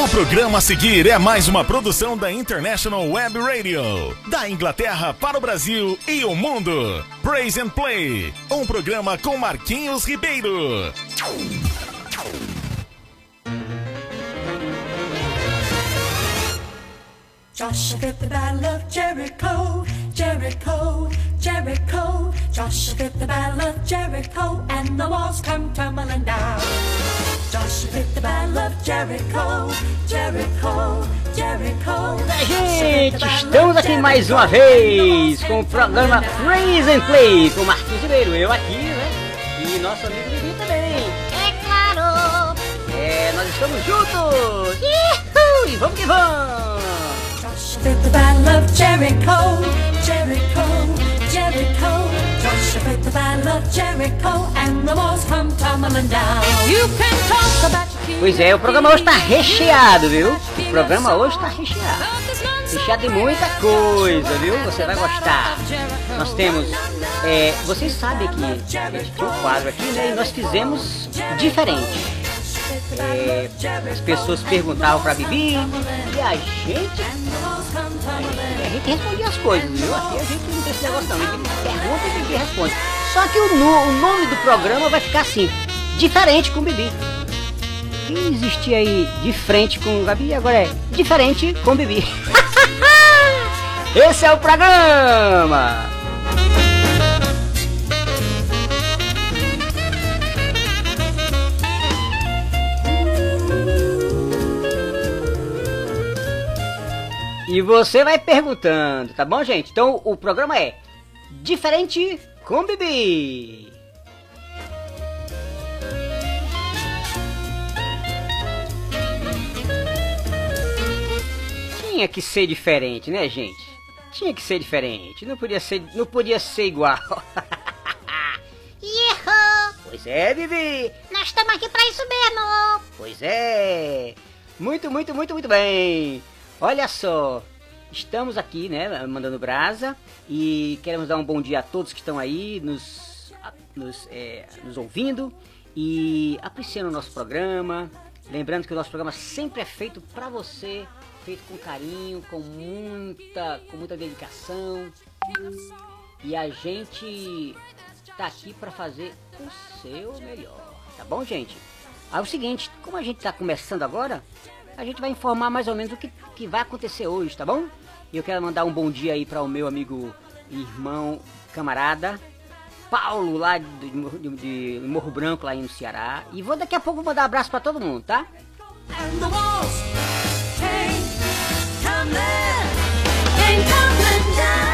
O programa a seguir é mais uma produção da International Web Radio, da Inglaterra para o Brasil e o mundo. Praise and Play, um programa com Marquinhos Ribeiro. Joshua the battle of Jericho, Jericho, Jericho. Joshua the battle of Jericho, and the walls come tumbling down. Joshua fit the battle of Jericho, Jericho, Jericho. Gente, estamos aqui mais uma vez com o programa Praise and Play com Marquinhos Ribeiro, eu aqui, né? E nosso amigo Bibi também. É claro! É, nós estamos juntos! Ihu! E vamos que vamos! Joshua fit the battle of Jericho, Jericho, Jericho. Pois é, o programa hoje está recheado, viu? O programa hoje está recheado. Recheado de muita coisa, viu? Você vai gostar. Nós temos. É, vocês sabem que a gente tinha um quadro aqui, né? E nós fizemos diferente. É, as pessoas perguntavam pra Bibi e a gente. A gente respondia as coisas, viu? Aqui a gente não tem esse negócio não. Pergunta e Bibi responde. Só que o, no- o nome do programa vai ficar assim: Diferente com Bibi. Que existia aí de frente com Gabi, agora é diferente com Bibi. Esse é o programa! E você vai perguntando, tá bom, gente? Então o programa é Diferente com Bibi. Tinha que ser diferente, né, gente? Tinha que ser diferente. Não podia ser, não podia ser igual. Pois é, Bibi. Nós estamos aqui pra isso mesmo! Pois é. Muito, muito, muito, muito bem. Olha só. Estamos aqui, né, mandando brasa e queremos dar um bom dia a todos que estão aí nos, nos, é, nos ouvindo e apreciando o nosso programa. Lembrando que o nosso programa sempre é feito pra você, feito com carinho, com muita, com muita dedicação. E a gente tá aqui para fazer o seu melhor, tá bom, gente? Aí é o seguinte, como a gente tá começando agora, a gente vai informar mais ou menos o que, que vai acontecer hoje, tá bom? E eu quero mandar um bom dia aí para o meu amigo, irmão, camarada, Paulo, lá de, de- de Morro Branco, lá no Ceará. E vou daqui a pouco mandar um abraço para todo mundo, tá? And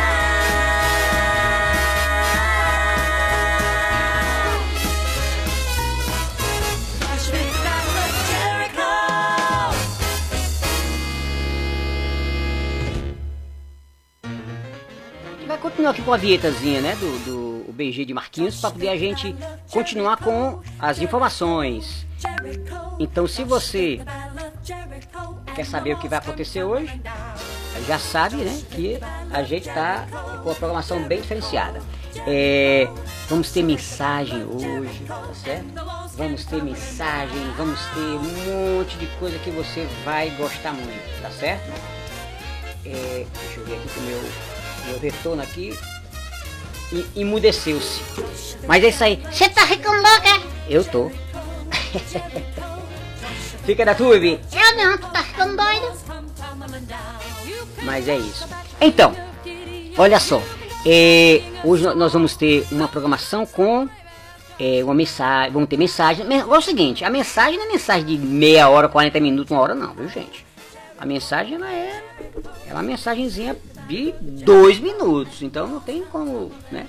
continuar aqui com a vinhetazinha, né, do, do BG de Marquinhos, para poder a gente continuar com as informações. Então, se você quer saber o que vai acontecer hoje, já sabe, né, que a gente tá com a programação bem diferenciada. É, vamos ter mensagem hoje, tá certo? Vamos ter mensagem, vamos ter um monte de coisa que você vai gostar muito, tá certo? É, deixa eu ver aqui que o meu, meu retorno aqui e emudeceu-se. Mas é isso aí. Você tá ficando louca? Eu tô. Fica da tua, Bibi. Eu não, tu tá ficando doido? Mas é isso. Então, olha só. é, hoje nó- nós vamos ter uma programação com é, uma mensagem. Vamos ter mensagem. Men- É o seguinte, a mensagem não é mensagem de meia hora, 40 minutos, uma hora, não, viu, gente? A mensagem ela é, ela é uma mensagenzinha de dois minutos. Então não tem como, né?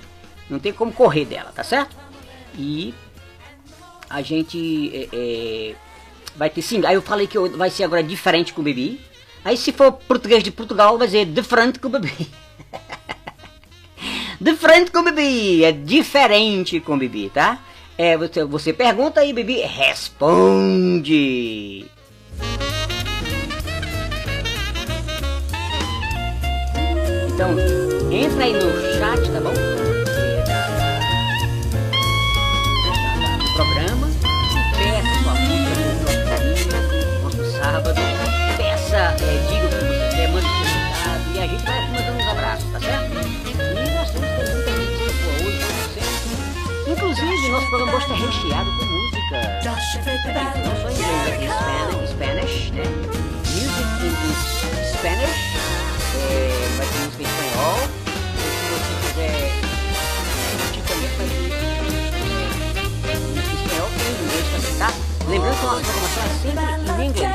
Não tem como correr dela, tá certo? E a gente é, é, vai ter sim. Aí eu falei que vai ser agora diferente com o Bibi. Aí se for português de Portugal vai ser diferente com o Bibi. diferente com o Bibi, é diferente com o Bibi, tá? É, você, você pergunta e Bibi responde. Então, entra aí no chat, tá bom? Programa e peça sua música, do nosso sábado. Peça, é, diga o que você quer, mande seu recado e a gente vai mandando uns abraços, tá certo? E nós temos também muita gente que boa hoje, tá certo? Inclusive, nosso programa hoje está recheado com música. Não só em inglês, aqui, Spanish, Spanish, né? Music in Spanish em espanhol. E se você quiser curtir também, vai ter é, música em espanhol e em inglês também, tá? Lembrando que a nossa programação é sempre em inglês.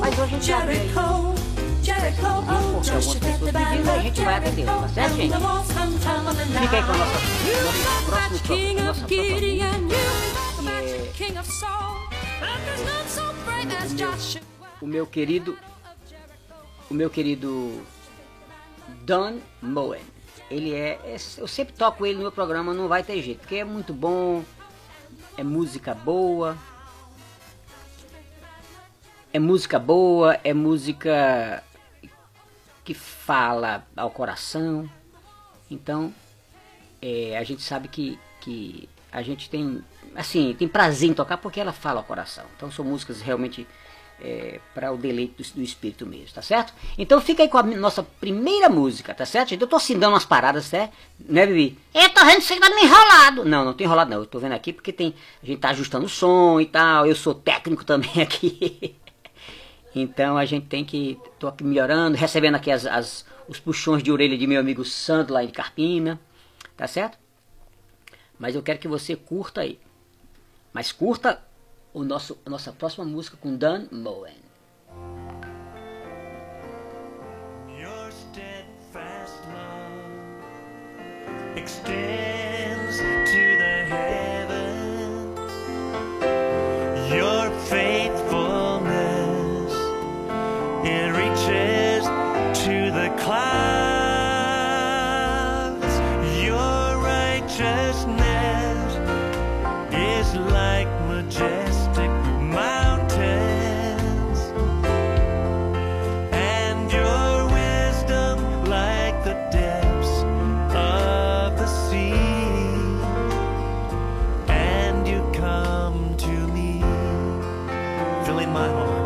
Mas hoje a gente abre aí. Jericho, oh, algumas pessoas pedindo, a gente vai atender, tá certo, gente? Fica aí com a nossa, nosso próximo nossa próxima música. Que é o meu querido o meu querido Don Moen. Ele é, é- eu sempre toco ele no meu programa, não vai ter jeito, porque é muito bom, é música boa. É música boa, é música que fala ao coração. Então, é, a gente sabe que, que a gente tem assim tem prazer em tocar porque ela fala ao coração. Então são músicas realmente para o deleite do, do espírito mesmo, tá certo? Então fica aí com a nossa primeira música, tá certo? Eu tô assim dando umas paradas, né? Né, Bibi? Eu tô vendo que você tá me enrolado. Não, não tô enrolado não. Eu tô vendo aqui porque tem a gente tá ajustando o som e tal. Eu sou técnico também aqui. Então a gente tem que. tô aqui melhorando, recebendo aqui as, as- os puxões de orelha de meu amigo Sandro lá em Carpina. Tá certo? Mas eu quero que você curta aí. Mas curta o nosso, a nossa próxima música com Dan Moen. Extends to the heavens. Your faithfulness filling my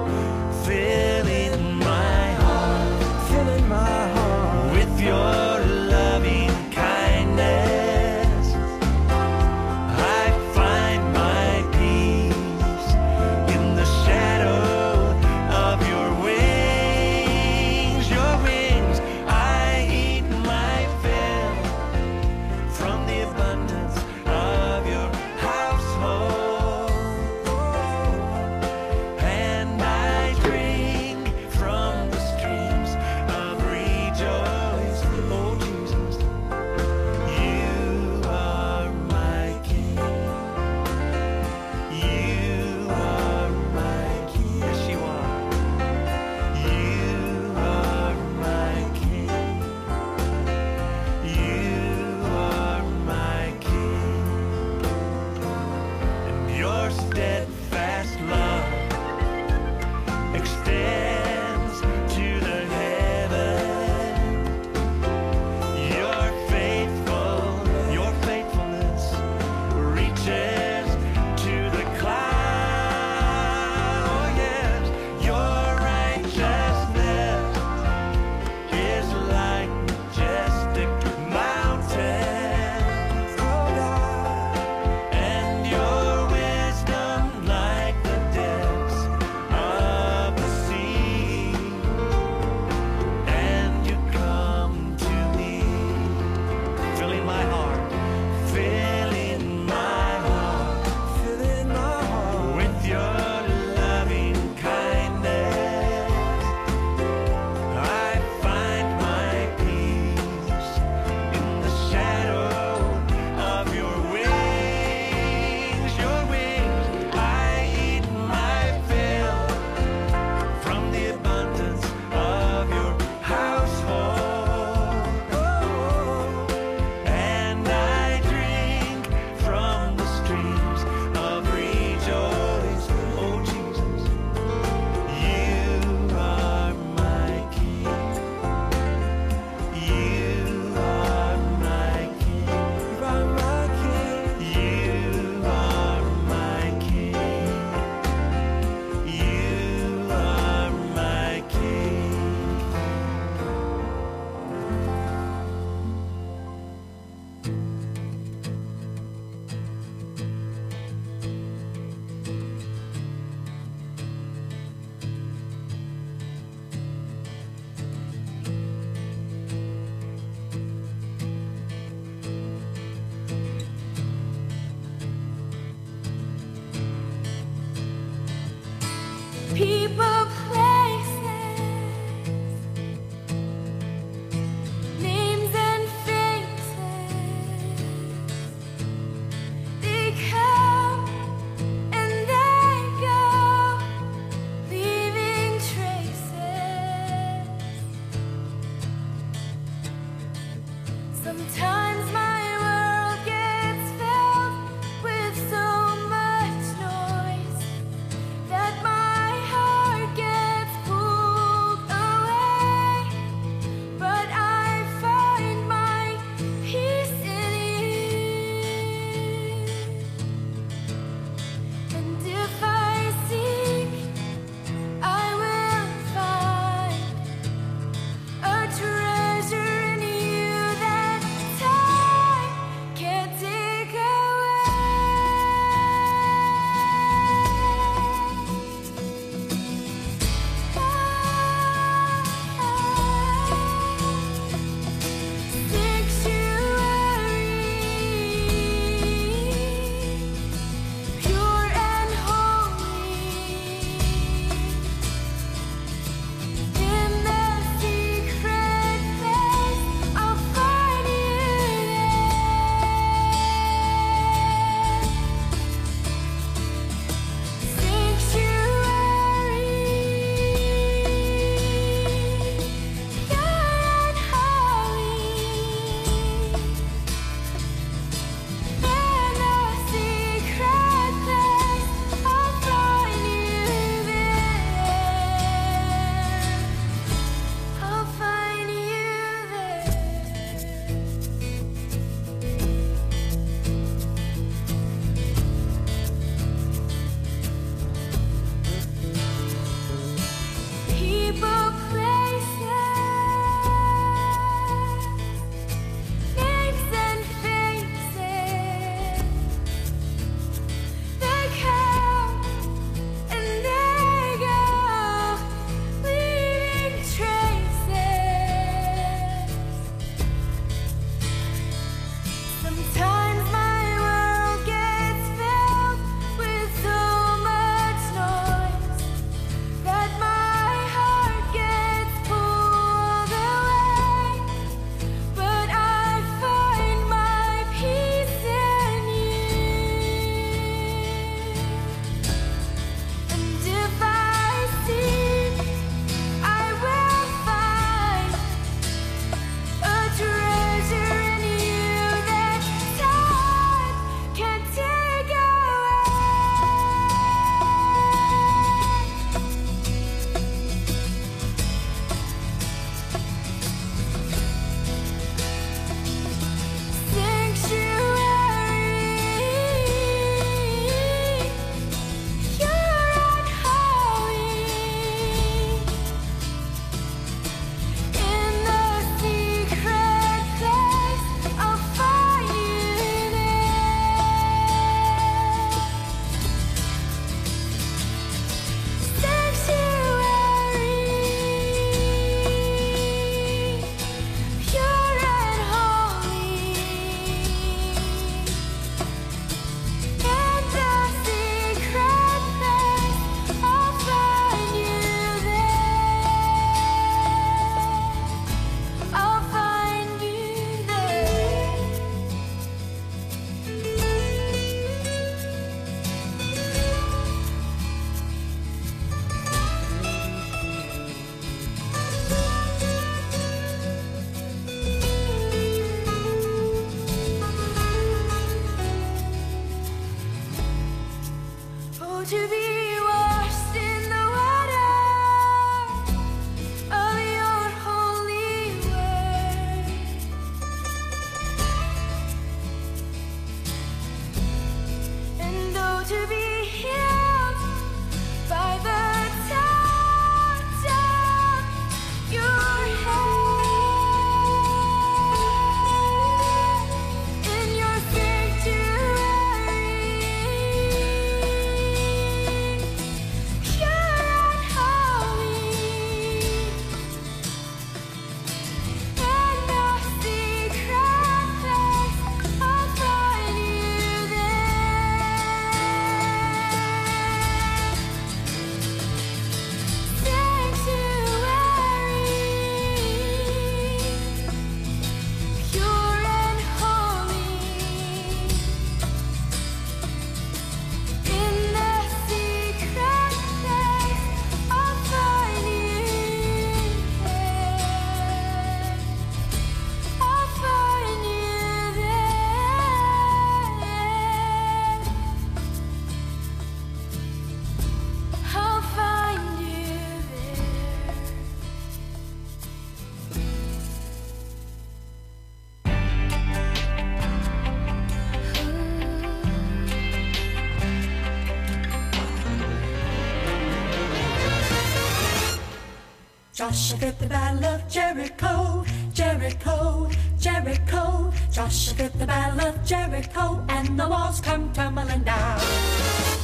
Joshua fit the battle of Jericho, Jericho, Jericho. Joshua fit the battle of Jericho, and the walls come tumbling down.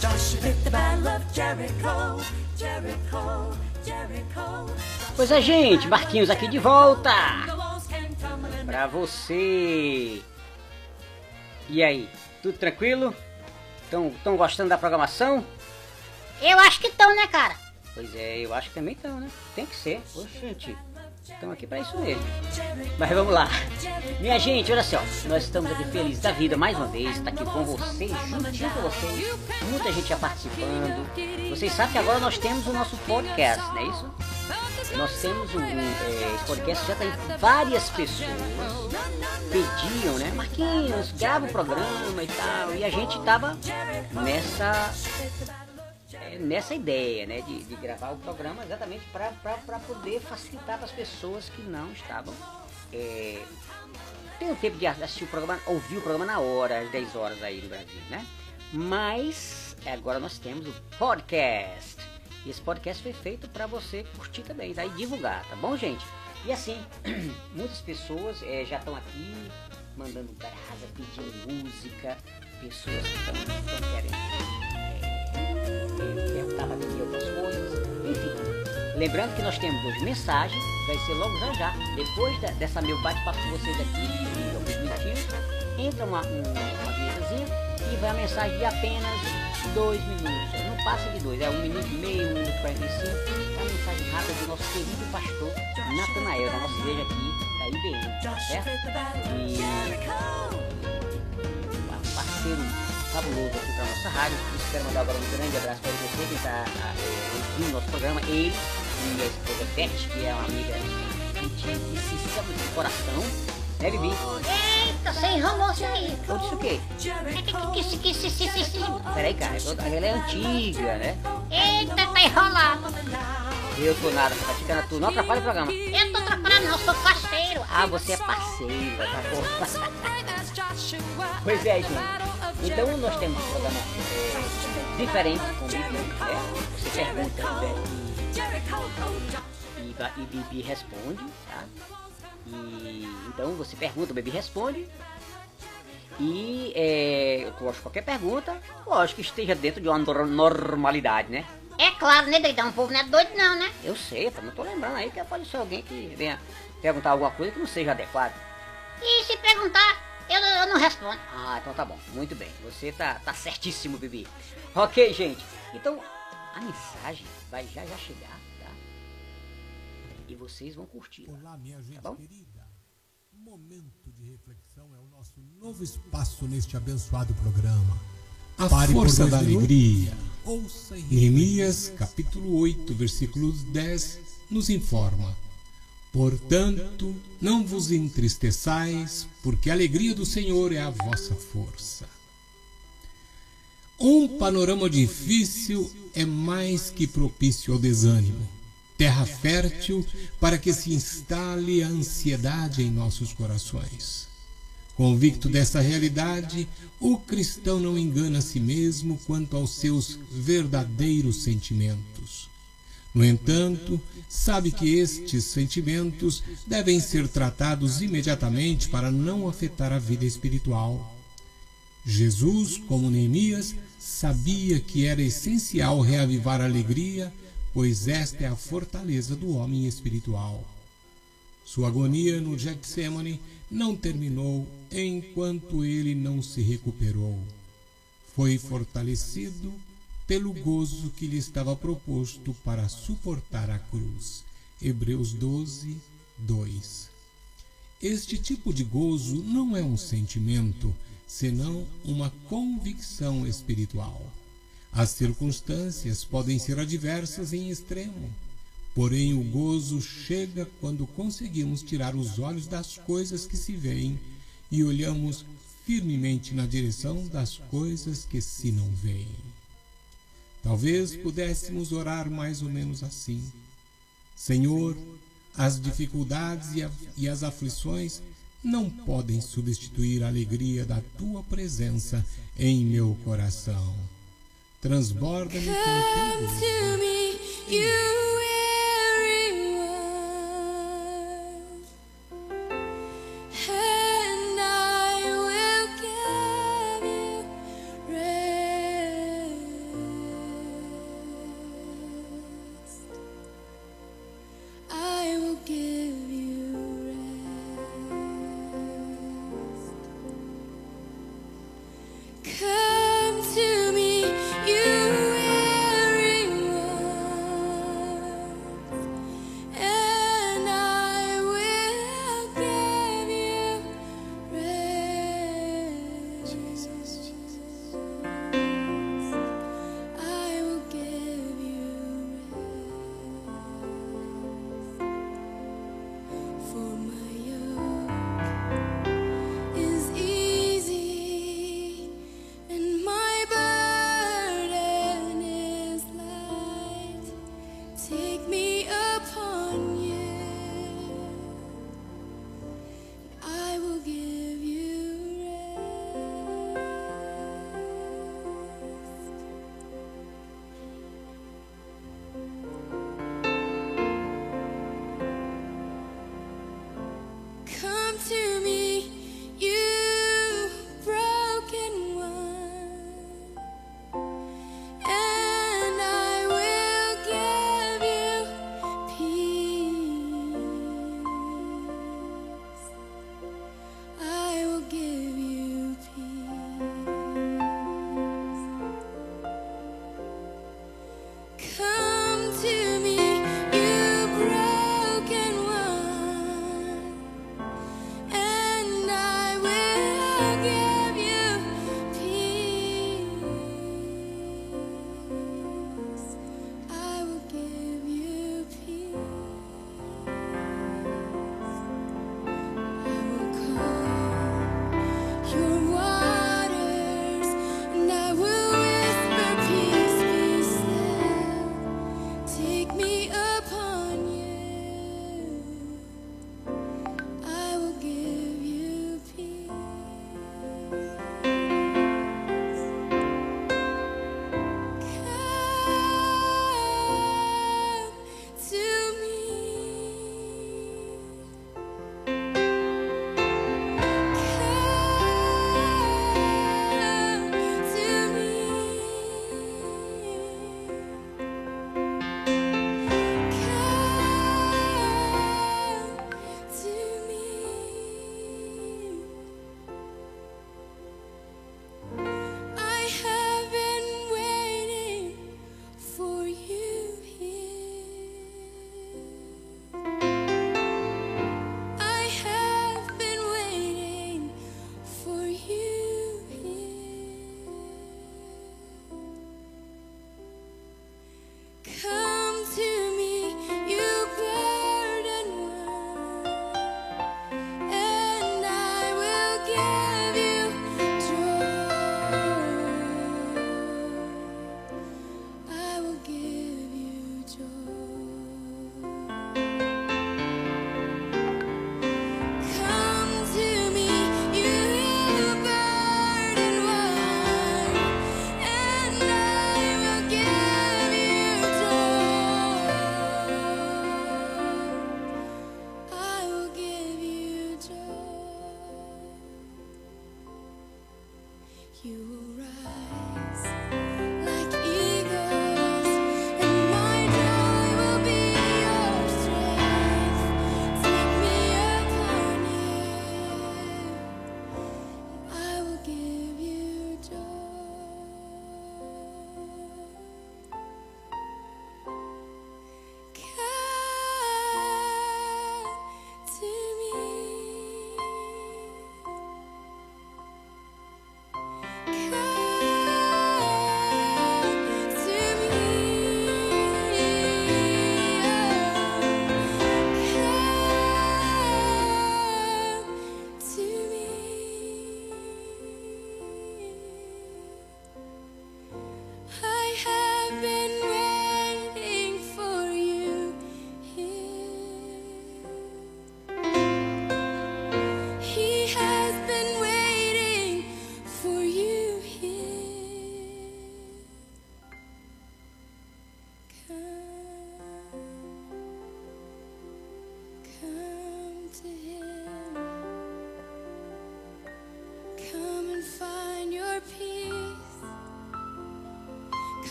Joshua fit the battle of Jericho, Jericho, Jericho. Pois é, gente, Marquinhos aqui de volta pra você. E aí, tudo tranquilo? Estão gostando da programação? Eu acho que estão, né, cara? Pois é, eu acho que também estão, né? Tem que ser. Ô, gente, estão aqui pra isso mesmo. Mas vamos lá. Minha gente, olha só. Nós estamos aqui felizes da vida mais uma vez. Tá aqui com vocês, juntinho com vocês. Muita gente já participando. Vocês sabem que agora nós temos o nosso podcast, não é isso? Nós temos um, é, podcast já tem várias pessoas pediam, né? Marquinhos, grava o programa e tal. E a gente tava nessa nessa ideia, né, de, de gravar o programa exatamente para poder facilitar para as pessoas que não estavam é, tendo tempo de assistir o programa, ouvir o programa na hora, às 10 horas aí no Brasil, né? Mas agora nós temos o podcast. E esse podcast foi feito para você curtir também, tá? E divulgar, tá bom, gente? E assim, muitas pessoas é, já estão aqui mandando brasa, pedindo música, pessoas que estão querendo perguntar para mim algumas coisas, enfim. Lembrando que nós temos hoje mensagem, vai ser logo já já, depois da- dessa meu bate-papo com vocês aqui, de alguns minutinhos, entra uma, um, uma vinhetazinha e vai a mensagem de apenas dois minutos, não passa de dois, é um minuto e meio, um minuto e 45, é uma mensagem rápida do nosso querido pastor Natanael, da nossa igreja aqui, da IBM, tá certo? E parceiro fabuloso aqui para nossa rádio. Por isso quero mandar agora um grande abraço para você que está ouvindo nosso programa. Ele e a esposa Beth, que é uma amiga intimíssima de coração. Né, Bibi? Eita, enrolou isso aí. Eu disse o quê? Peraí, cara, ela é antiga, né? Eita, tá enrolado. Eu tô nada, tá ficando tudo. Não atrapalha o programa. Eu tô atrapalhando, não, eu sou parceiro. Ah, você é parceira, tá bom. Pois é, gente. Então nós temos um programa é, diferente com o Bibi, né? Você pergunta e, e, e Bibi responde, tá? E, então você pergunta, o Bibi responde. E é, eu gosto de qualquer pergunta, lógico que esteja dentro de uma nor- normalidade, né? É claro, né, doidão? O povo não é doido, não, né? Eu sei, eu não tô lembrando aí que pode ser alguém que venha perguntar alguma coisa que não seja adequada. E se perguntar, eu, eu não respondo. Ah, então tá bom. Muito bem. Você tá, tá certíssimo, Bibi. Ok, gente. Então, a mensagem vai já já chegar, tá? E vocês vão curtir. Olá, minha gente bom? querida. Momento de reflexão é o nosso novo espaço neste abençoado programa. A Pare força da alegria. Ouça Neemias, capítulo 8, versículo 10, nos informa: Portanto, não vos entristeçais, porque a alegria do Senhor é a vossa força. Um panorama difícil é mais que propício ao desânimo, terra fértil para que se instale a ansiedade em nossos corações. Convicto dessa realidade, o cristão não engana a si mesmo quanto aos seus verdadeiros sentimentos. No entanto, sabe que estes sentimentos devem ser tratados imediatamente para não afetar a vida espiritual. Jesus, como Neemias, sabia que era essencial reavivar a alegria, pois esta é a fortaleza do homem espiritual. Sua agonia no Getsemane não terminou enquanto ele não se recuperou. Foi fortalecido pelo gozo que lhe estava proposto para suportar a cruz. Hebreus 12, 2. Este tipo de gozo não é um sentimento, senão uma convicção espiritual. As circunstâncias podem ser adversas em extremo, porém o gozo chega quando conseguimos tirar os olhos das coisas que se veem e olhamos firmemente na direção das coisas que se não veem. Talvez pudéssemos orar mais ou menos assim: Senhor, as dificuldades e, as aflições não podem substituir a alegria da tua presença em meu coração. Transborda-me com teu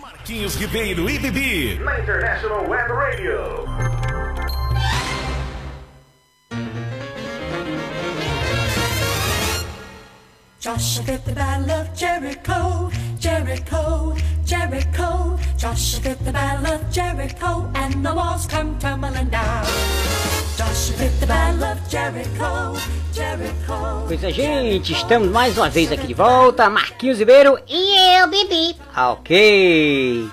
Marquinhos Ribeiro e Bibi. Na International Web Radio. Joshua fit the battle of Jericho, Jericho, Jericho. Joshua fit the battle of Jericho, and the walls come tumbling down. Joshua fit the battle of Jericho, Jericho. Pois é, gente, estamos mais uma vez aqui de volta. Marquinhos Ribeiro E eu, Bibi. Ah, Ok.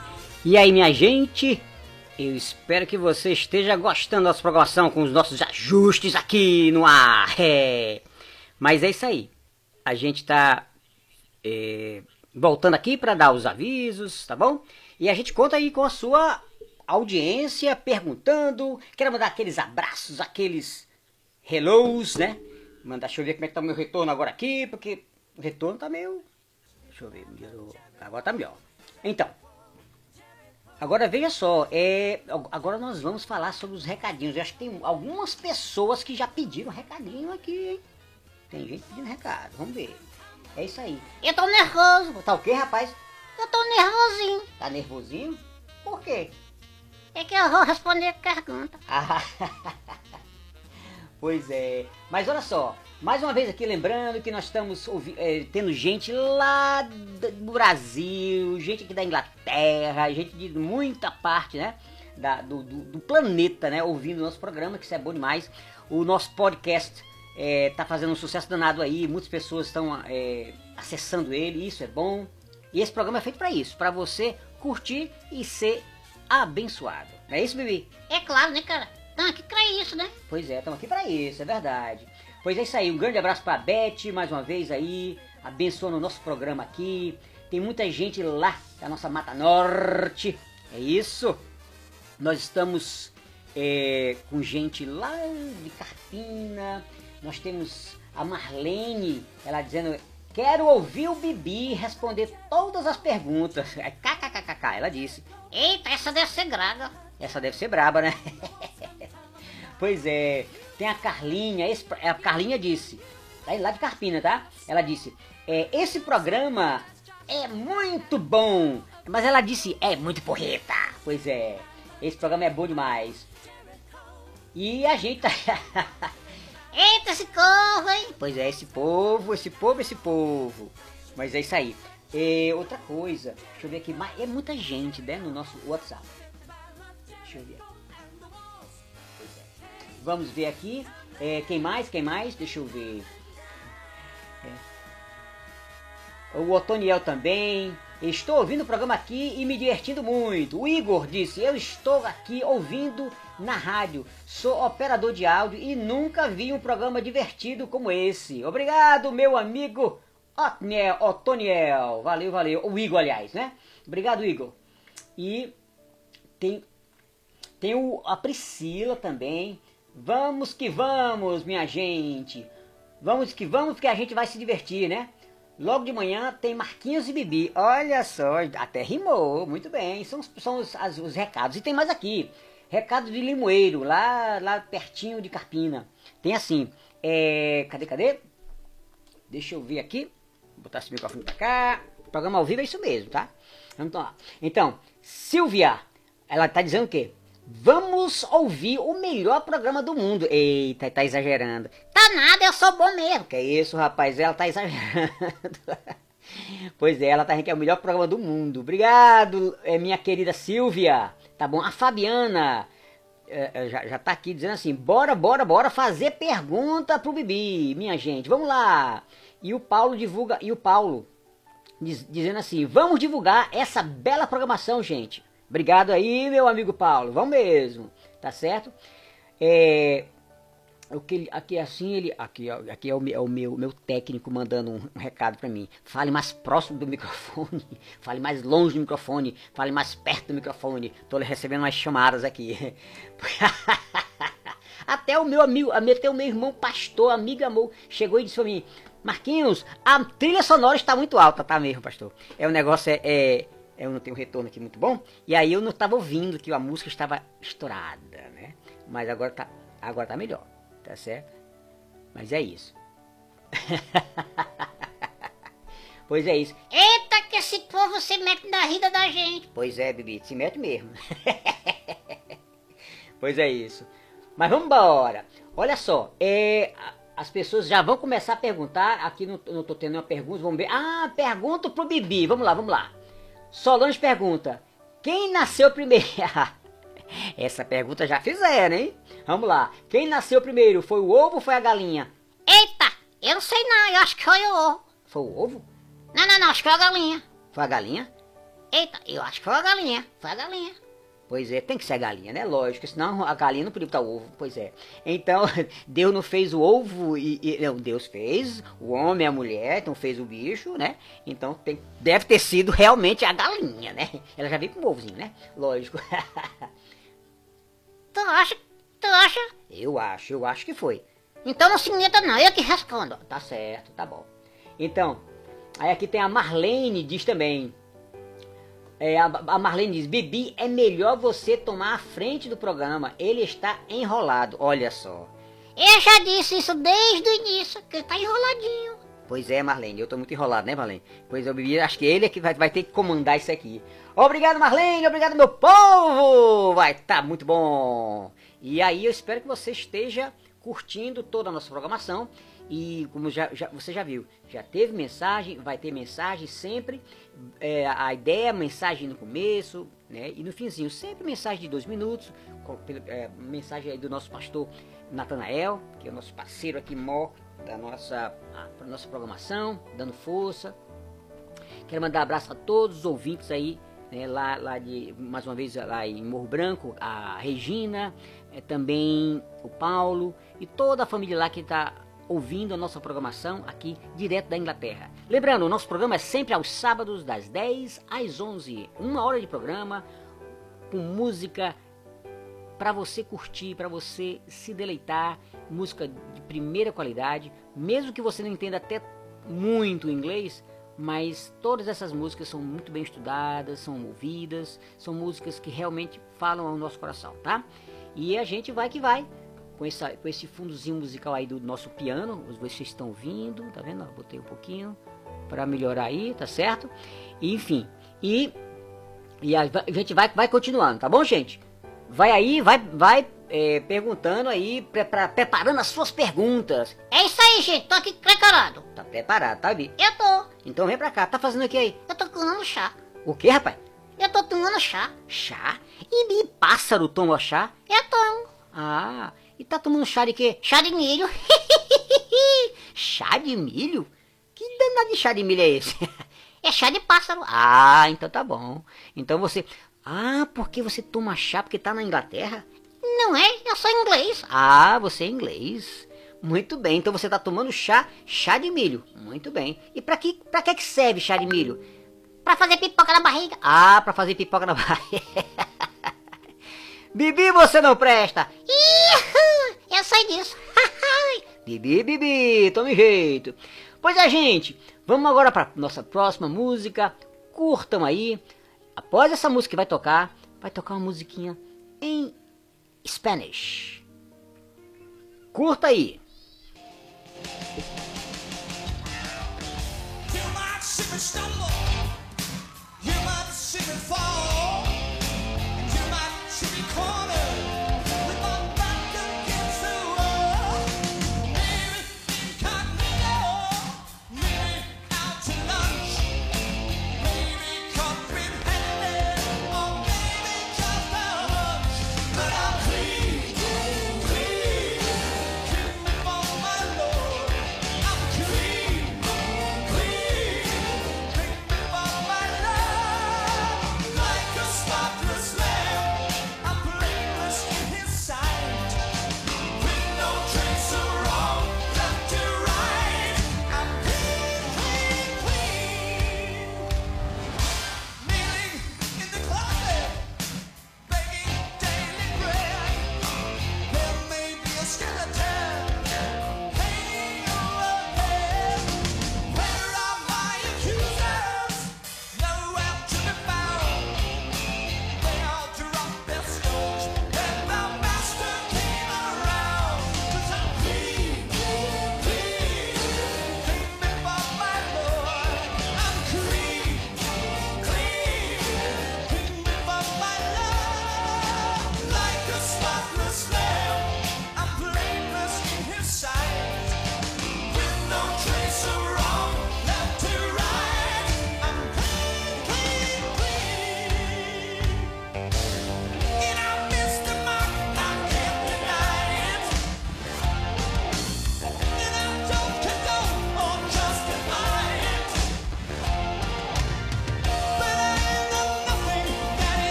E aí, minha gente? Eu espero que você esteja gostando da nossa programação com os nossos ajustes aqui no ar. É. Mas é isso aí. A gente tá é, voltando aqui para dar os avisos, tá bom? E a gente conta aí com a sua audiência perguntando. Quero mandar aqueles abraços, aqueles hellos, né? Mandar, deixa eu ver como é que tá o meu retorno agora aqui, porque o retorno tá meio. Deixa eu ver, melhorou. agora tá melhor. Então, agora veja só, é, agora nós vamos falar sobre os recadinhos. Eu acho que tem algumas pessoas que já pediram recadinho aqui, hein? Tem gente pedindo recado, vamos ver. É isso aí. Eu tô nervoso. Tá o quê, rapaz? Eu tô nervosinho. Tá nervosinho? Por quê? É que eu vou responder a pergunta. Pois é. Mas olha só, mais uma vez aqui lembrando que nós estamos eh, tendo gente lá do Brasil, gente aqui da Inglaterra, gente de muita parte, né? da- do, do- do planeta, né? Ouvindo o nosso programa, que isso é bom demais. O nosso podcast eh, tá fazendo um sucesso danado aí, muitas pessoas estão eh, acessando ele, isso é bom. E esse programa é feito para isso, para você curtir e ser abençoado. É isso, Bibi? É claro, né, cara? Não, que crê isso, né? Pois é, estamos aqui para isso, é verdade. Pois é isso aí, um grande abraço para a Beth, mais uma vez aí, abençoando o nosso programa aqui. Tem muita gente lá da nossa Mata Norte, é isso. Nós estamos é, com gente lá de Carpina, nós temos a Marlene, ela dizendo, quero ouvir o Bibi responder todas as perguntas. É kkkk, ela disse. Eita, essa deve ser graga. Essa deve ser braba, né? pois é. Tem a Carlinha, esse, a Carlinha disse, tá lá de Carpina, tá? Ela disse, é, esse programa é muito bom, mas ela disse, é muito porreta. Pois é, esse programa é bom demais. E a gente tá... Eita, esse corvo, hein? Pois é, esse povo, esse povo, esse povo. Mas é isso aí. É, outra coisa, deixa eu ver aqui, é muita gente, né, no nosso WhatsApp. Deixa eu ver. É. Vamos ver aqui. É, quem mais? Quem mais? Deixa eu ver. É. O Otoniel também. Estou ouvindo o programa aqui e me divertindo muito. O Igor disse: Eu estou aqui ouvindo na rádio. Sou operador de áudio e nunca vi um programa divertido como esse. Obrigado, meu amigo Otniel, Otoniel. Valeu, valeu. O Igor, aliás, né? Obrigado, Igor. E tem, tem o, a Priscila também. Vamos que vamos, minha gente. Vamos que vamos, porque a gente vai se divertir, né? Logo de manhã tem Marquinhos e Bibi. Olha só, até rimou. Muito bem. São, os- são os, as- os recados. E tem mais aqui. Recado de Limoeiro, lá, lá pertinho de Carpina. Tem assim. É, cadê, cadê? Deixa eu ver aqui. Vou botar esse microfone pra cá. Programa ao vivo é isso mesmo, tá? Então, então Silvia, ela tá dizendo o quê? Vamos ouvir o melhor programa do mundo. Eita, tá exagerando. Tá nada, eu sou bom mesmo. Que isso, rapaz? Ela tá exagerando. pois é, ela tá que é o melhor programa do mundo. Obrigado, é, minha querida Silvia. Tá bom? A Fabiana é, é, já, já tá aqui dizendo assim: bora, bora, bora fazer pergunta pro Bibi, minha gente. Vamos lá. E o Paulo divulga. E o Paulo diz- dizendo assim: vamos divulgar essa bela programação, gente. Obrigado aí, meu amigo Paulo. Vamos mesmo. Tá certo? É, o que aqui assim ele aqui aqui é o, é o meu meu técnico mandando um, um recado pra mim fale mais próximo do microfone fale mais longe do microfone fale mais perto do microfone tô recebendo umas chamadas aqui até o meu amigo até o meu irmão pastor amigo amor chegou e disse pra mim Marquinhos a trilha sonora está muito alta tá mesmo pastor é o negócio é, é eu não tenho retorno aqui muito bom e aí eu não estava ouvindo que a música estava estourada né mas agora tá agora tá melhor tá certo? Mas é isso. Pois é isso. Eita, que esse povo se mete na vida da gente. Pois é, Bibi, se mete mesmo. pois é isso. Mas vamos embora. Olha só, é, as pessoas já vão começar a perguntar. Aqui não, não tô tendo uma pergunta, vamos ver. Ah, pergunta pro Bibi. Vamos lá, vamos lá. Solange pergunta: Quem nasceu primeiro? Essa pergunta já fizeram, hein? Vamos lá. Quem nasceu primeiro? Foi o ovo ou foi a galinha? Eita, eu não sei não, eu acho que foi o ovo. Foi o ovo? Não, não, não, acho que foi a galinha. Foi a galinha? Eita, eu acho que foi a galinha. Foi a galinha. Pois é, tem que ser a galinha, né? Lógico, senão a galinha não podia botar o ovo. Pois é. Então, Deus não fez o ovo e. e- não, Deus fez o homem a mulher, então fez o bicho, né? Então tem, deve ter sido realmente a galinha, né? Ela já veio com o ovozinho, né? Lógico. Tu acha? Tu acha? eu acho, eu acho que foi. Então não se meta não, eu que respondo. Tá certo, tá bom. Então, aí aqui tem a Marlene, diz também. É, a, Marlene diz, Bibi, é melhor você tomar a frente do programa. Ele está enrolado. Olha só. Eu já disse isso desde o início, que ele tá enroladinho. Pois é, Marlene, eu tô muito enrolado, né, Marlene? Pois eu Bibi, acho que ele é que vai, vai ter que comandar isso aqui. Obrigado, Marlene, obrigado, meu povo! Vai tá muito bom! E aí eu espero que você esteja curtindo toda a nossa programação. E como já, já- você já viu, já teve mensagem, vai ter mensagem sempre. É, a ideia é mensagem no começo, né? E no finzinho, sempre mensagem de dois minutos. com- é, mensagem do nosso pastor Natanael, que é o nosso parceiro aqui, mó da nossa, a- nossa programação, dando força. Quero mandar um abraço a todos os ouvintes aí, né, lá, lá de, mais uma vez, lá em Morro Branco, a Regina, eh, também o Paulo e toda a família lá que está ouvindo a nossa programação aqui direto da Inglaterra. Lembrando, o nosso programa é sempre aos sábados, das 10 às 11. Uma hora de programa com música para você curtir, para você se deleitar, música de primeira qualidade, mesmo que você não entenda até muito inglês, mas todas essas músicas são muito bem estudadas, são ouvidas, são músicas que realmente falam ao nosso coração, tá? E a gente vai que vai com, essa, com esse fundozinho musical aí do nosso piano, vocês estão ouvindo, tá vendo? Ó, Botei um pouquinho para melhorar aí, tá certo? E, enfim, e e a a gente vai, vai continuando, tá bom, gente? Vai aí, vai, vai é, perguntando aí, pre- pra- preparando as suas perguntas. É isso aí, gente, tô aqui preparado. Tá preparado, tá, Bi? Eu tô. Então vem pra cá, tá fazendo o que aí? Eu tô tomando chá. O que, rapaz? Eu tô tomando chá. Chá? E Bi, pássaro toma chá? Eu tomo. Ah, e tá tomando chá de quê? Chá de milho. Chá de milho? Que danado de chá de milho é esse? é chá de pássaro. ah, então tá bom. Então você... Ah, porque você toma chá porque tá na Inglaterra? Não é? Eu sou inglês. Ah, você é inglês. Muito bem, então você tá tomando chá, chá de milho. Muito bem. E pra que, pra que serve chá de milho? Pra fazer pipoca na barriga. Ah, pra fazer pipoca na barriga. Bibi, você não presta. Ihu, eu sei disso. Bibi, Bibi, tome jeito. Pois é, gente, vamos agora para nossa próxima música. Curtam aí. Após essa música que vai tocar, vai tocar uma musiquinha em Spanish. Curta aí. You might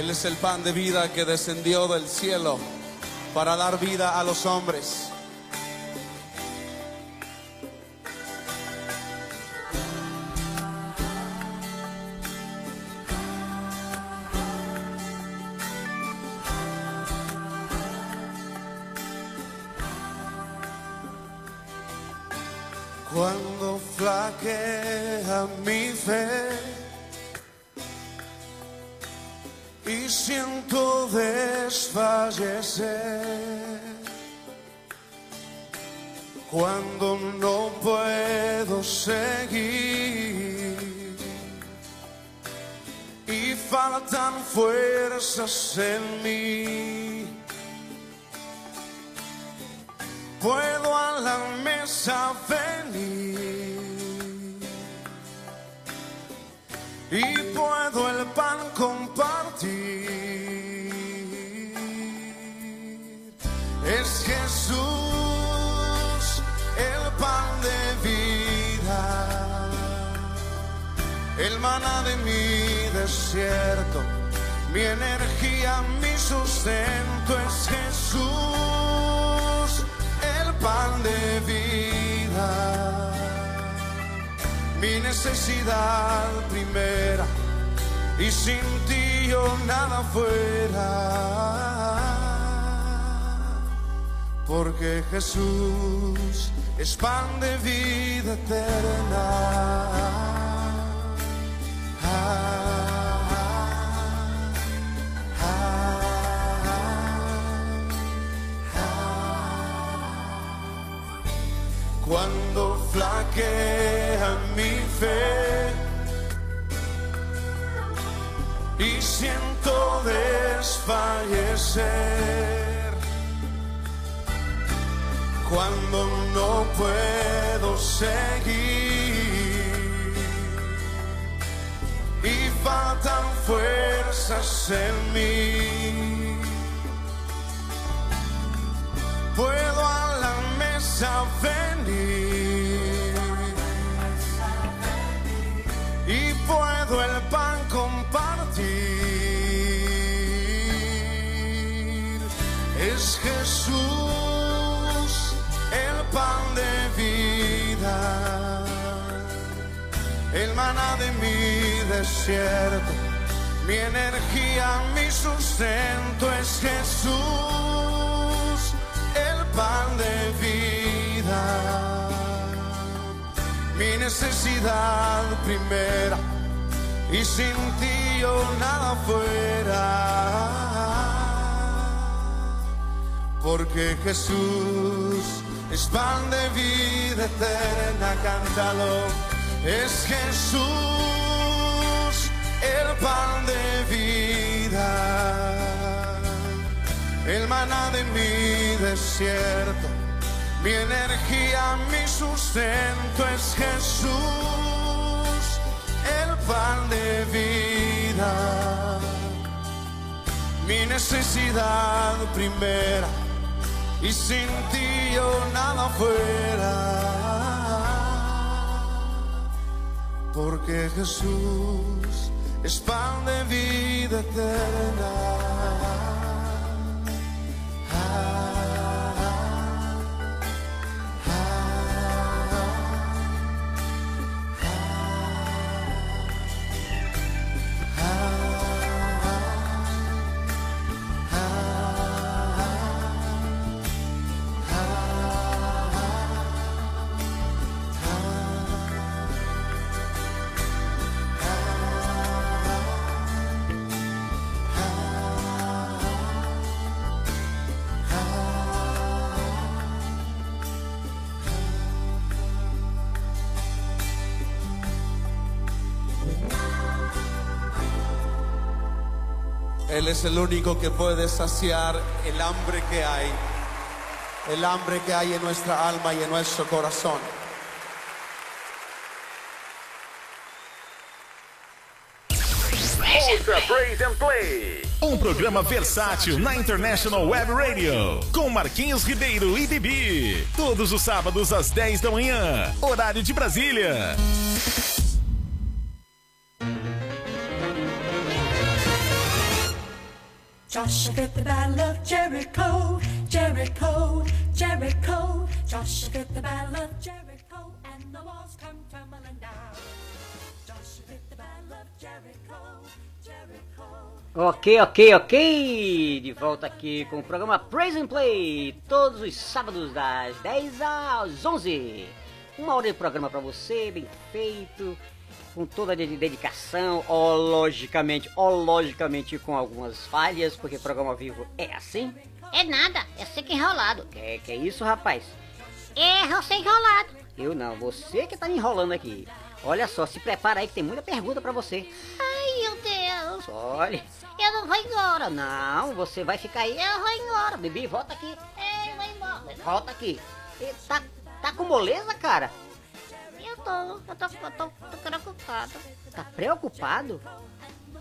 Él es el pan de vida que descendió del cielo para dar vida a los hombres. Fuerzas en mí. Puedo a la mesa venir y puedo el pan compartir. Es Jesús el pan de vida, el maná de mi desierto, mi energía, mi sustento es Jesús el pan de vida mi necesidad primera y sin ti yo nada fuera. Porque Jesús es pan de vida eterna. Cuando flaquea mi fe y siento desfallecer, cuando no puedo seguir y faltan fuerzas en mí. Puedo a venir. Y puedo el pan compartir. Es Jesús el pan de vida, el maná de mi desierto, mi energía, mi sustento es Jesús pan de vida, mi necesidad primera y sin ti yo nada fuera. Porque Jesús es pan de vida eterna, cántalo. Es Jesús el pan de vida el maná de mi desierto, mi energía, mi sustento es Jesús, el pan de vida, necesidad primera y sin ti yo nada fuera. Porque Jesús es pan de vida eterna. side. Es el único que puede saciar el hambre que hay, el hambre que hay en nuestra alma y en nuestro corazón. Ouça Praise and Play. Um programa versátil na International Web Radio. Com Marquinhos Ribeiro e Bibi. Todos os sábados às 10 da manhã. Horário de Brasília. Joshua fit the battle of Jericho, Jericho, Jericho. Joshua fit the battle of Jericho, and the walls come tumbling down. Joshua fit the battle of Jericho, Jericho. Ok, ok, ok! De volta aqui com o programa Praise and Play, todos os sábados das 10 às 11. Uma hora de programa pra você, bem feito, com toda a de- dedicação, ó, logicamente, ó, logicamente com algumas falhas, porque programa ao vivo é assim. É nada, é seco enrolado. Que, que é isso, rapaz? É, você enrolado. Eu não, você que tá me enrolando aqui. Olha só, se prepara aí que tem muita pergunta pra você. Ai, meu Deus. Olha, Eu não vou embora. não, você vai ficar aí. Eu vou embora. Bibi, volta aqui. Ei, vou embora. Volta aqui. Tá, tá com moleza, cara? Eu tô, eu tô, eu tô, tô preocupado. Tá preocupado?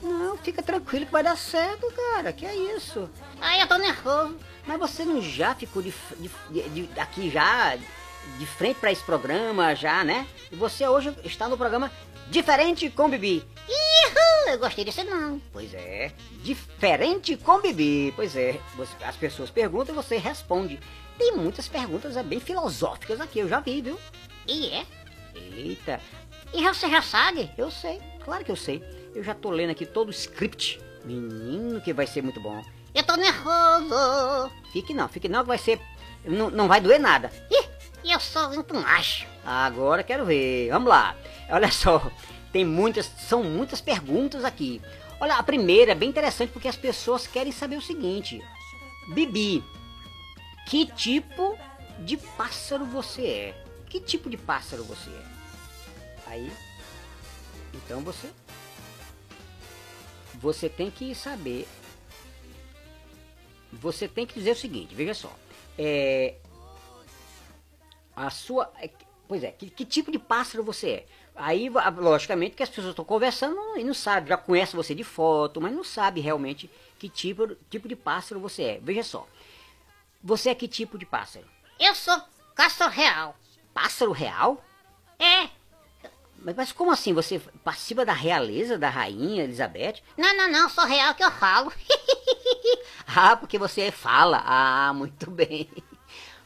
Não, fica tranquilo que vai dar certo, cara. Que é isso? Ai, eu tô nervoso. Mas você não já ficou de, de, de- de- aqui já de frente pra esse programa já, né? E você hoje está no programa Diferente com Bibi. Ihu, eu gostei desse não. Pois é, diferente com Bibi. Pois é, você- as pessoas perguntam e você responde. Tem muitas perguntas é, bem filosóficas aqui, eu já vi, viu? E é? Eita, E você já sabe? eu sei, claro que eu sei. Eu já tô lendo aqui todo o script. Menino, que vai ser muito bom. Eu tô nervoso. Fique não, fique não, que vai ser. Não, não vai doer nada. Ih, eu sou muito macho. Agora quero ver. Vamos lá. Olha só, tem muitas, são muitas perguntas aqui. Olha, a primeira é bem interessante porque as pessoas querem saber o seguinte: Bibi, que tipo de pássaro você é? Que tipo de pássaro você é? Aí, então você, você tem que saber. Você tem que dizer o seguinte: veja só, é, a sua. é, Pois é, que, que tipo de pássaro você é? Aí, logicamente, que as pessoas estão conversando e não sabem, já conhece você de foto, mas não sabe realmente que tipo, tipo de pássaro você é. Veja só, você é que tipo de pássaro? Eu sou caçador real. Pássaro real? É. Mas, mas como assim? Você participa da realeza da rainha Elizabeth? Não, não, não, sou real que eu falo. Ah, porque você fala. Ah, muito bem.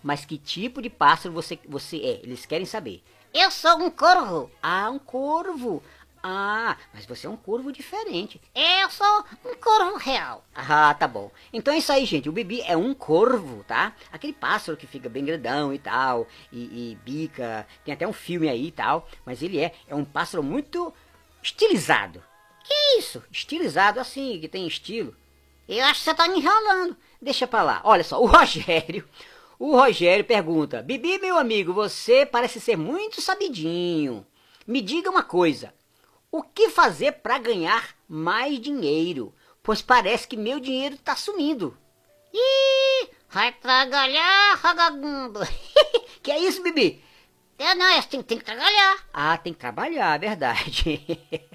Mas que tipo de pássaro você, você é? Eles querem saber. eu sou um corvo. Ah, um corvo. Ah, mas você é um corvo diferente. Eu sou um corvo real. Ah, tá bom. Então é isso aí, gente. O Bibi é um corvo, tá? Aquele pássaro que fica bem grandão e tal, e, e bica. Tem até um filme aí e tal. Mas ele é, é um pássaro muito estilizado. Que isso? Estilizado assim, que tem estilo. Eu acho que você tá me enrolando. Deixa pra lá. Olha só, o Rogério. O Rogério pergunta: Bibi, meu amigo, você parece ser muito sabidinho. Me diga uma coisa: o que fazer pra ganhar mais dinheiro? Pois parece que meu dinheiro tá sumindo. Ih, vai trabalhar, vagabundo. que é isso, Bibi? Eu não, tenho, tenho que trabalhar. Ah, tem que trabalhar, é verdade.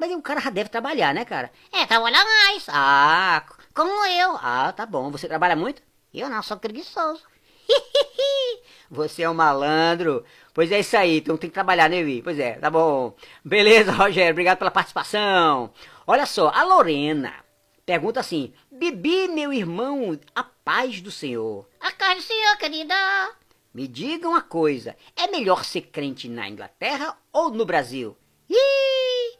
Mas o cara já deve trabalhar, né, cara? É, trabalhar mais. Ah, Como eu. ah, tá bom. Você trabalha muito? Eu não, sou preguiçoso. Você é um malandro. Pois é isso aí, então tem que trabalhar, né, Vi? Pois é, tá bom. Beleza, Rogério, obrigado pela participação. Olha só, a Lorena pergunta assim: Bibi, meu irmão, a paz do Senhor. A casa do senhor, querida. Me diga uma coisa: é melhor ser crente na Inglaterra ou no Brasil? Ih,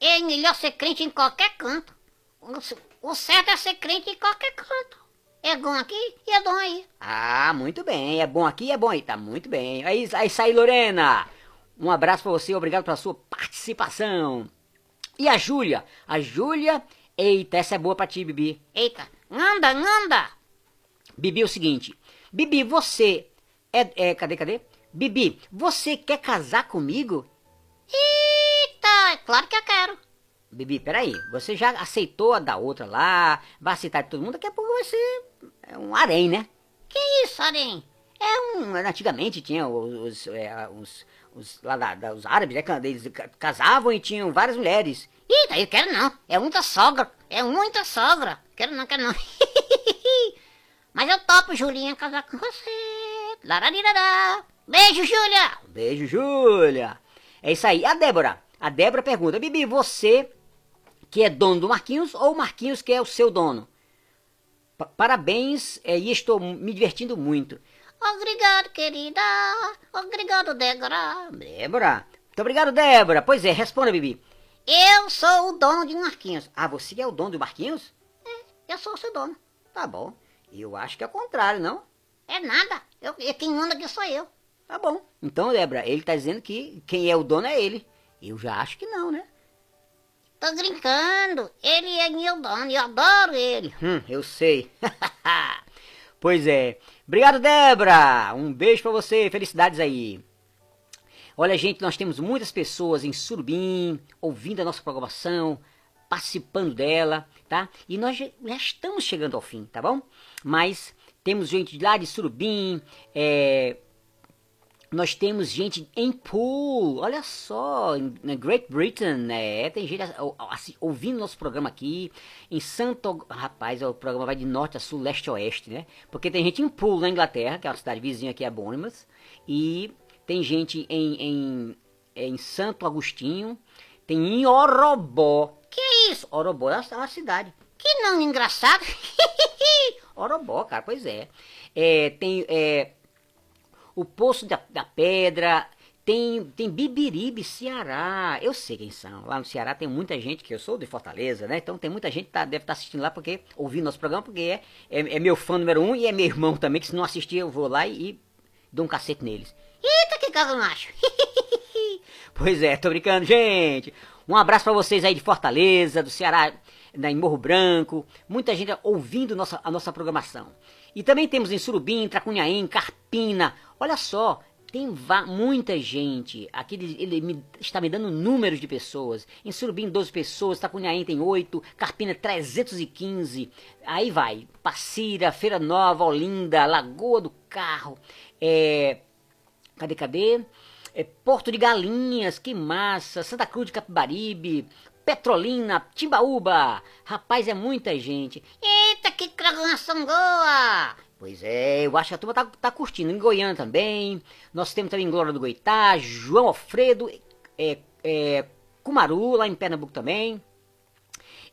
é melhor ser crente em qualquer canto. O certo é ser crente em qualquer canto. É bom aqui e é bom aí. Ah, muito bem. É bom aqui, é bom aí. Tá muito bem. Aí, aí sai, Lorena. Um abraço pra você, obrigado pela sua participação. E a Júlia? A Júlia. Eita, essa é boa pra ti, Bibi. Eita, anda, anda. Bibi, é o seguinte. Bibi, você. É, é, cadê, cadê? Bibi, você quer casar comigo? Eita, é claro que eu quero. Bibi, peraí. Você já aceitou a da outra lá? Vai aceitar de todo mundo? Daqui a pouco vai ser é um harém, né? Que isso, Arém? É um. Antigamente tinha os, os, é, os, os, lá da, da- os árabes, né? Eles ca- casavam e tinham várias mulheres. Eita, eu quero não. É muita sogra. É muita sogra. Quero não, quero não. Mas eu topo, Julinha, casar com você. Lararirará. Beijo, Júlia. Beijo, Júlia. É isso aí. A Débora. A Débora pergunta: Bibi, você que é dono do Marquinhos ou o Marquinhos que é o seu dono? Pa- parabéns é, e estou me divertindo muito. Obrigado, querida. Obrigado, Débora. Débora. Muito obrigado, Débora. Pois é, responda, Bibi. Eu sou o dono de Marquinhos. Ah, você é o dono do Marquinhos? Eu sou o seu dono. Tá bom. Eu acho que é o contrário, não? É nada. Eu, eu- quem manda aqui sou eu. Tá bom. Então, Débora, ele tá dizendo que quem é o dono é ele. Eu já acho que não, né? Tô brincando. Ele é meu dono eu adoro ele. Hum, eu sei. pois é. Obrigado, Débora. Um beijo pra você. Felicidades aí. Olha, gente, nós temos muitas pessoas em Surubim ouvindo a nossa programação, participando dela, tá? E nós já, estamos chegando ao fim, tá bom? Mas temos gente lá de Surubim, é, nós temos gente em Pool, olha só, na Great Britain, né? Tem gente assim, assim, ouvindo nosso programa aqui. Em Santo. Rapaz, o programa vai de norte a sul, leste a oeste, né? Porque tem gente em Pool, na Inglaterra, que é uma cidade vizinha aqui, é Bournemouth. E tem gente em, em, em Santo Agostinho. Tem em Orobó. Que é isso? Orobó é uma cidade. Que nome engraçado. Orobó, cara, pois é. É, tem é, o Poço da, da Pedra, tem, tem Bibiribe, Ceará. Eu sei quem são. Lá no Ceará tem muita gente, que eu sou de Fortaleza, né? Então tem muita gente que tá, deve estar assistindo lá, porque ouvindo nosso programa, porque é, é, é meu fã número um e é meu irmão também, que se não assistir eu vou lá e, e dou um cacete neles. Eita, que caso macho. Pois é, tô brincando, gente. Um abraço pra vocês aí de Fortaleza, do Ceará, né, em Morro Branco. Muita gente ouvindo nossa, a nossa programação. E também temos em Surubim, Tracunhaém, Carpina. Olha só, tem muita gente. Aqui ele, ele me- está me dando números de pessoas. Em Surubim, 12 pessoas. Tracunhaém tem 8. Carpina, 315. Aí vai. Passira, Feira Nova, Olinda, Lagoa do Carro. É, Cadê, cadê? É, Porto de Galinhas, que massa. Santa Cruz de Capibaribe, Petrolina, Timbaúba. Rapaz, é muita gente. Eita, que programação boa. Pois é, eu acho que a turma tá, tá curtindo. Em Goiânia também. Nós temos também Glória do Goitá, João Alfredo, é, é, Cumaru, lá em Pernambuco também.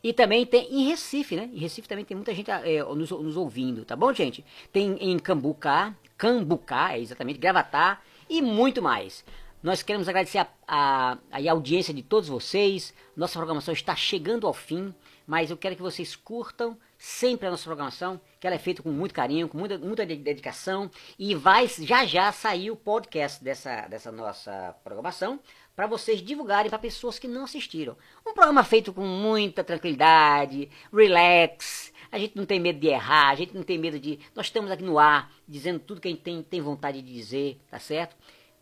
E também tem em Recife, né? Em Recife também tem muita gente é, nos, nos ouvindo, tá bom, gente? Tem em Cambucá, Cambucá, é exatamente, Gravatá e muito mais. Nós queremos agradecer a, a, a audiência de todos vocês. Nossa programação está chegando ao fim, mas eu quero que vocês curtam sempre a nossa programação, que ela é feita com muito carinho, com muita, muita de- dedicação. E vai já já sair o podcast dessa, dessa nossa programação para vocês divulgarem para pessoas que não assistiram. Um programa feito com muita tranquilidade, relax. A gente não tem medo de errar, a gente não tem medo de. Nós estamos aqui no ar, dizendo tudo que a gente tem, tem vontade de dizer, tá certo?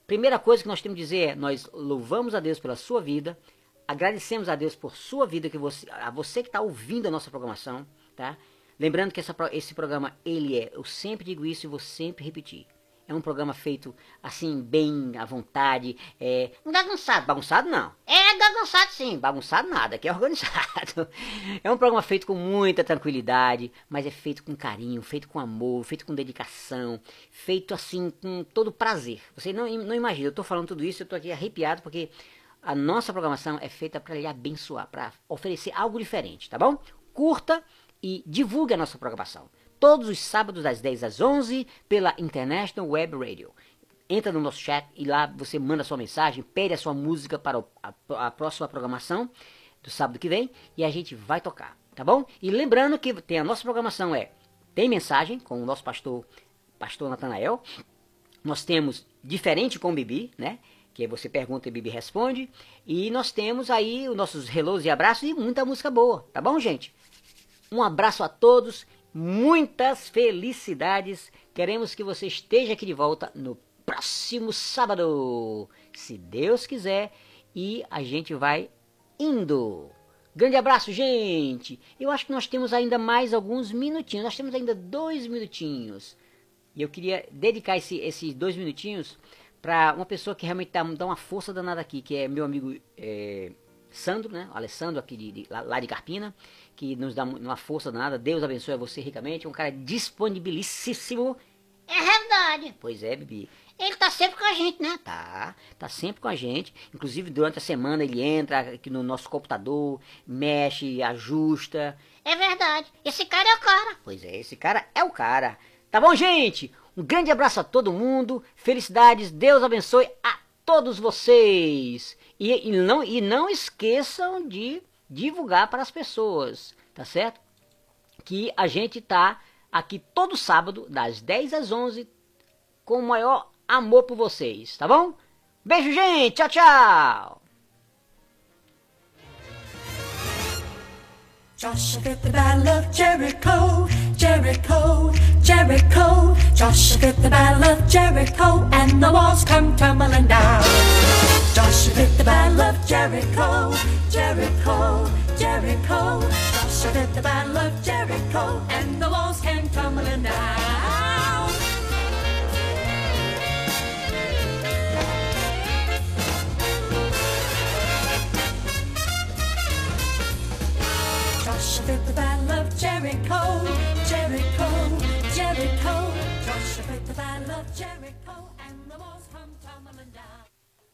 Primeira coisa que nós temos que dizer é: nós louvamos a Deus pela sua vida, agradecemos a Deus por sua vida, que você, a você que está ouvindo a nossa programação, tá? Lembrando que essa esse programa, ele é, eu sempre digo isso e vou sempre repetir, É um programa feito assim, bem à vontade. É, Bagunçado. bagunçado não. É bagunçado sim. Bagunçado nada, aqui é organizado. É um programa feito com muita tranquilidade, mas é feito com carinho, feito com amor, feito com dedicação, feito assim com todo prazer. Você não, não imagina, eu tô falando tudo isso, eu tô aqui arrepiado porque a nossa programação é feita para lhe abençoar, para oferecer algo diferente, tá bom? Curta e divulgue a nossa programação. Todos os sábados das 10 às 11 pela International Web Radio. Entra no nosso chat e lá você manda sua mensagem, pede a sua música para a próxima programação do sábado que vem e a gente vai tocar, tá bom? E lembrando que tem a nossa programação é tem mensagem com o nosso pastor, pastor Natanael. Nós temos diferente com o Bibi, né? Que você pergunta e Bibi responde. E nós temos aí os nossos hellos e abraços e muita música boa, tá bom, gente? Um abraço a todos, muitas felicidades. Queremos que você esteja aqui de volta no próximo sábado, se Deus quiser, e a gente vai indo. Grande abraço, gente! Eu acho que nós temos ainda mais alguns minutinhos. Nós temos ainda dois minutinhos. E eu queria dedicar esse- esses dois minutinhos para uma pessoa que realmente tá, dá uma força danada aqui, que é meu amigo é, Sandro, né? Alessandro, aqui de, de- lá, de Carpina, que nos dá uma força danada. Deus abençoe a você ricamente. É um cara disponibilíssimo. É verdade. Pois é, Bibi. Ele tá sempre com a gente, né? Tá, tá sempre com a gente. Inclusive, durante a semana ele entra aqui no nosso computador, mexe, ajusta. É verdade. Esse cara é o cara. Pois é, esse cara é o cara. Tá bom, gente? Um grande abraço a todo mundo. Felicidades. Deus abençoe a todos vocês. E, e não, e não esqueçam de divulgar para as pessoas, tá certo? Que a gente tá aqui todo sábado, das 10 às 11, com o maior amor por vocês, tá bom? Beijo, gente. Tchau, tchau. Joshua the battle of Jericho, Jericho, Jericho. Joshua fit the battle of Jericho, and the walls come tumbling down. Joshua fit the battle of Jericho, Jericho, Jericho. Joshua fit the battle of Jericho, and the walls came tumbling down. Joshua fit the battle of Jericho, Jericho, the battle of Jericho, and the walls come tumbling down.